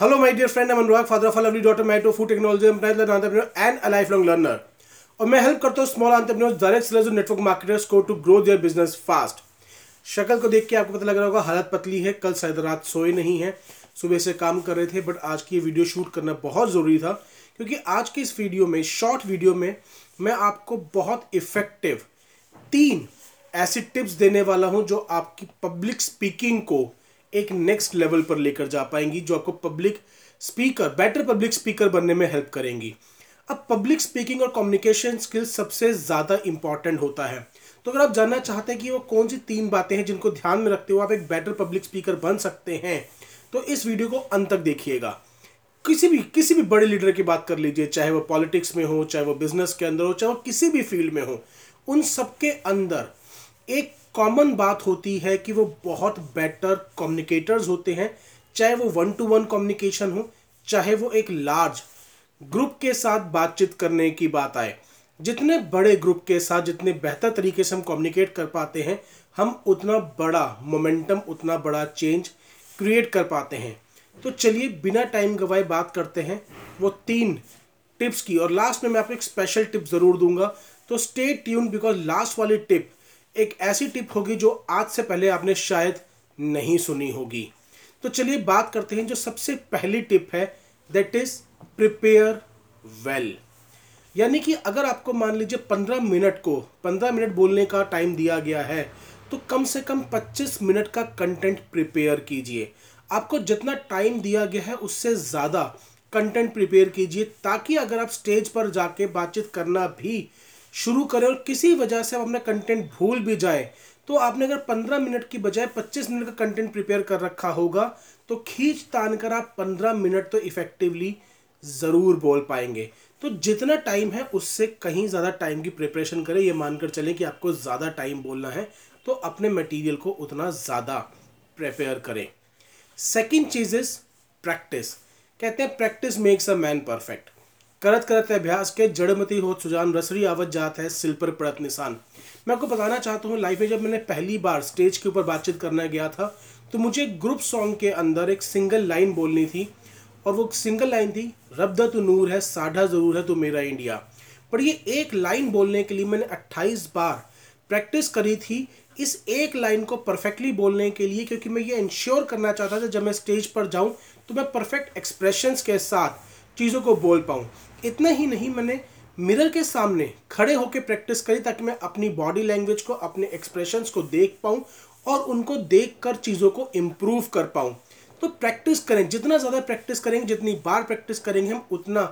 Hello, my dear friend. I'm Anurag, father of a lovely daughter, married to food technology, entrepreneur, and a. और मैं help करता हूँ small entrepreneurs direct sellers और network marketers को to grow their business fast शक्ल को देख के आपको पता लग रहा होगा हालत पतली है कल शायद रात सोए नहीं है सुबह से काम कर रहे थे बट आज की ये वीडियो शूट करना बहुत ज़रूरी था क्योंकि आज की इस वीडियो में शॉर्ट वीडियो में मैं आपको बहुत इफ़ेक्टिव तीन ऐसी टिप्स देने वाला हूँ जो आपकी पब्लिक स्पीकिंग को एक नेक्स्ट लेवल पर लेकर जा पाएँगी, जो आपको public speaker better public speaker बनने में हेल्प करेंगी। अब पब्लिक स्पीकिंग और कम्युनिकेशन स्किल्स सबसे ज़्यादा इंपॉर्टेंट होता है। तो अगर आप जानना चाहते हैं कि वो कौन सी तीन बातें हैं जिनको ध्यान में रखते हुए आप एक बेटर पब्लिक स्पीकर बन सकते हैं तो इस वीडियो को अंत तक देखिएगा। किसी भी किसी भी बड़े लीडर की बात कर लीजिए, चाहे वो पॉलिटिक्स में हो, चाहे वो बिज़नेस के अंदर हो, चाहे वो किसी भी फ़ील्ड में हो, उन सबके अंदर एक कॉमन बात होती है कि वो बहुत बेटर कम्युनिकेटर्स होते हैं, चाहे वो वन टू वन कम्युनिकेशन हो, चाहे वो एक लार्ज ग्रुप के साथ बातचीत करने की बात आए। जितने बड़े ग्रुप के साथ जितने बेहतर तरीके से हम कम्युनिकेट कर पाते हैं, हम उतना बड़ा मोमेंटम उतना बड़ा चेंज क्रिएट कर पाते हैं। तो चलिए, बिना टाइम गवाए बात करते हैं वो तीन टिप्स की। और लास्ट में मैं आपको एक स्पेशल टिप ज़रूर दूँगा। तो स्टे ट्यून बिकॉज़ लास्ट वाली टिप एक ऐसी टिप होगी जो आज से पहले आपने शायद नहीं सुनी होगी। तो चलिए बात करते हैं जो सबसे पहली टिप है दैट इज़ प्रिपेयर वेल यानी कि अगर आपको मान लीजिए पंद्रह मिनट को, पंद्रह मिनट बोलने का टाइम दिया गया है तो कम से कम पच्चीस मिनट का कंटेंट प्रिपेयर कीजिए। आपको जितना टाइम दिया गया है, उससे ज़्यादा कंटेंट प्रिपेयर कीजिए, ताकि अगर आप स्टेज पर जाके बातचीत करना भी शुरू करें और किसी वजह से आप अपना कंटेंट भूल भी जाए तो आपने अगर 15 मिनट की बजाय 25 मिनट का कंटेंट प्रिपेयर कर रखा होगा तो खींच तान कर आप 15 मिनट तो इफेक्टिवली ज़रूर बोल पाएँगे। तो जितना टाइम है, उससे कहीं ज़्यादा टाइम की प्रिपरेशन करें, ये मानकर चलें कि आपको ज़्यादा टाइम बोलना है तो अपने मटेरियल को उतना ज़्यादा प्रिपेयर करें। सेकेंड चीज़ इज़ प्रैक्टिस कहते हैं practice makes a man perfect करत करत अभ्यास के जड़मती हो सुजान रसरी आवत जात है सिल पर पड़त निशान। मैं आपको बताना चाहता हूँ लाइफ में जब मैंने पहली बार स्टेज के ऊपर बातचीत करने गया था तो मुझे ग्रुप सॉन्ग के अंदर एक सिंगल लाइन बोलनी थी और वो सिंगल लाइन थी रब तो नूर है, साढ़ा ज़रूर है तो मेरा इंडिया। पर ये एक लाइन बोलने के लिए मैंने 28 बार प्रैक्टिस करी थी, इस एक लाइन को परफेक्टली बोलने के लिए, क्योंकि मैं ये इंश्योर करना चाहता था, जब मैं स्टेज पर जाऊँ तो मैं परफेक्ट एक्सप्रेशंस के साथ चीज़ों को बोल पाऊँ। इतना ही नहीं, मैंने मिरर के सामने खड़े होकर प्रैक्टिस करी ताकि मैं अपनी बॉडी लैंग्वेज को, अपने एक्सप्रेशंस को देख पाऊँ और उनको देख कर चीज़ों को इम्प्रूव कर पाऊँ। तो प्रैक्टिस करें, जितना ज़्यादा प्रैक्टिस करेंगे, जितनी बार प्रैक्टिस करेंगे, हम उतना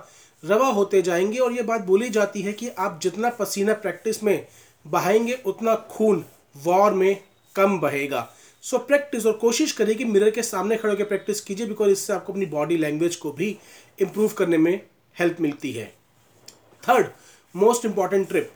रवा होते जाएँगे और ये बात बोली जाती है कि आप जितना पसीना प्रैक्टिस में बहाएँगे, उतना खून वॉर में कम बहेगा। सो प्रैक्टिस और कोशिश करिए कि मिरर के सामने खड़े होकर प्रैक्टिस कीजिए बिकॉज़ इससे आपको अपनी बॉडी लैंग्वेज को भी इम्प्रूव करने में हेल्प मिलती है। थर्ड मोस्ट इंपॉर्टेंट ट्रिप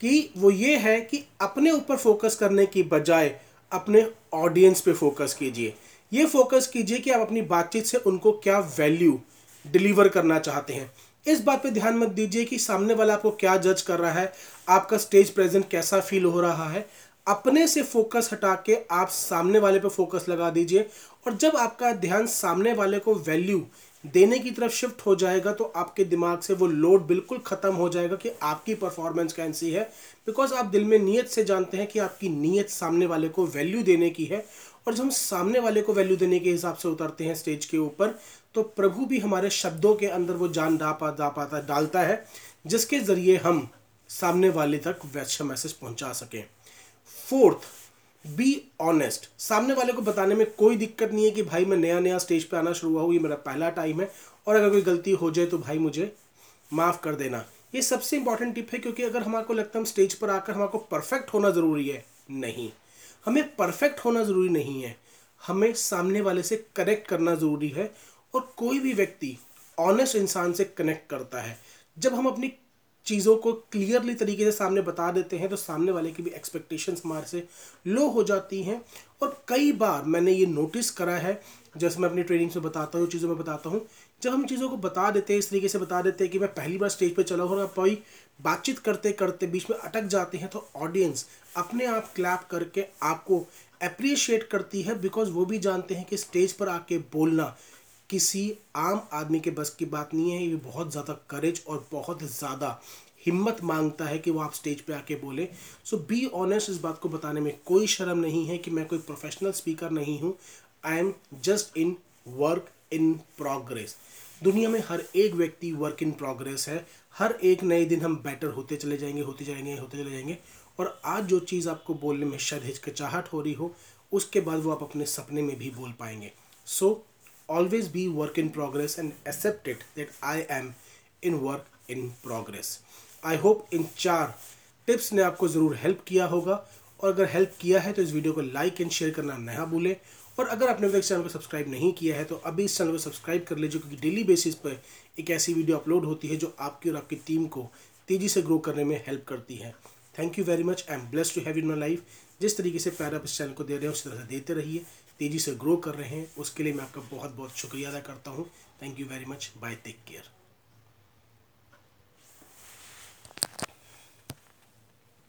कि वो ये है कि अपने ऊपर फोकस करने की बजाय अपने ऑडियंस पे फोकस कीजिए। ये फोकस कीजिए कि आप अपनी बातचीत से उनको क्या वैल्यू डिलीवर करना चाहते हैं। इस बात पे ध्यान मत दीजिए कि सामने वाला आपको क्या जज कर रहा है, आपका स्टेज प्रेजेंट कैसा फील हो रहा है अपने से फोकस हटा के आप सामने वाले पे फोकस लगा दीजिए और जब आपका ध्यान सामने वाले को वैल्यू देने की तरफ़ शिफ्ट हो जाएगा तो आपके दिमाग से वो लोड बिल्कुल ख़त्म हो जाएगा कि आपकी परफॉर्मेंस कैसी है। बिकॉज़ आप दिल में नीयत से जानते हैं कि आपकी नीयत सामने वाले को वैल्यू देने की है और जब हम सामने वाले को वैल्यू देने के हिसाब से उतरते हैं स्टेज के ऊपर तो प्रभु भी हमारे शब्दों के अंदर वो जान डा पा दा पाता डालता है, जिसके ज़रिए हम सामने वाले तक वैसा मैसेज पहुँचा सकें। फोर्थ बी ऑनेस्ट सामने वाले को बताने में कोई दिक्कत नहीं है कि भाई मैं नया नया स्टेज पे आना शुरू हुआ हूँ, ये मेरा पहला टाइम है और अगर कोई गलती हो जाए तो भाई मुझे माफ़ कर देना। ये सबसे इंपॉर्टेंट टिप है क्योंकि अगर हमारे को लगता है हम स्टेज पर आकर हमारे परफेक्ट होना ज़रूरी है, नहीं। हमें परफेक्ट होना ज़रूरी नहीं है। हमें सामने वाले से कनेक्ट करना ज़रूरी है और कोई भी व्यक्ति ऑनेस्ट इंसान से कनेक्ट करता है। जब हम अपनी चीज़ों को क्लियरली तरीके से सामने बता देते हैं तो सामने वाले की भी एक्सपेक्टेशंस हमारे से लो हो जाती हैं। और कई बार मैंने ये नोटिस करा है, जैसे मैं अपनी ट्रेनिंग्स में बताता हूँ, चीज़ों में बताता हूँ, जब हम चीज़ों को बता देते हैं, इस तरीके से बता देते हैं कि मैं पहली बार स्टेज पर चला हूँ और कोई बातचीत करते करते बीच में अटक जाते हैं तो ऑडियंस अपने आप क्लैप करके आपको अप्रिशिएट करती है बिकॉज़ वो भी जानते हैं कि स्टेज पर आके बोलना किसी आम आदमी के बस की बात नहीं है, ये बहुत ज़्यादा करेज और बहुत ज़्यादा हिम्मत माँगता है कि वो आप स्टेज पे आके बोले। सो बी ऑनेस्ट इस बात को बताने में कोई शर्म नहीं है कि मैं कोई प्रोफेशनल स्पीकर नहीं हूँ। I am just in work in progress दुनिया में हर एक व्यक्ति वर्क इन प्रोग्रेस है। हर एक नए दिन हम बेटर होते चले जाएँगे, होते जाएँगे, होते चले जाएँगे। और आज जो चीज़ आपको बोलने में शायद हिचकिचाहट हो रही हो, उसके बाद वो आप अपने सपने में भी बोल पाएँगे। So always be work in progress and accept it that I am in work in progress I hope in चार टिप्स ने आपको ज़रूर हेल्प किया होगा। और अगर हेल्प किया है तो इस वीडियो को लाइक एंड शेयर करना ना भूलें। और अगर आपने अभी तक चैनल को सब्सक्राइब नहीं किया है तो अभी इस चैनल को सब्सक्राइब कर लीजिए, क्योंकि डेली बेसिस पर एक ऐसी वीडियो अपलोड होती है, जो आपकी और आपकी टीम को तेज़ी से ग्रो करने में हेल्प करती है। Thank you very much I am bless to have in my life जिस तरीके से प्यार आप इस चैनल को दे रहे हैं, उसी तरह से देते रहिए। तेज़ी से ग्रो कर रहे हैं। उसके लिए मैं आपका बहुत बहुत शुक्रिया अदा करता हूँ। Thank you very much bye take care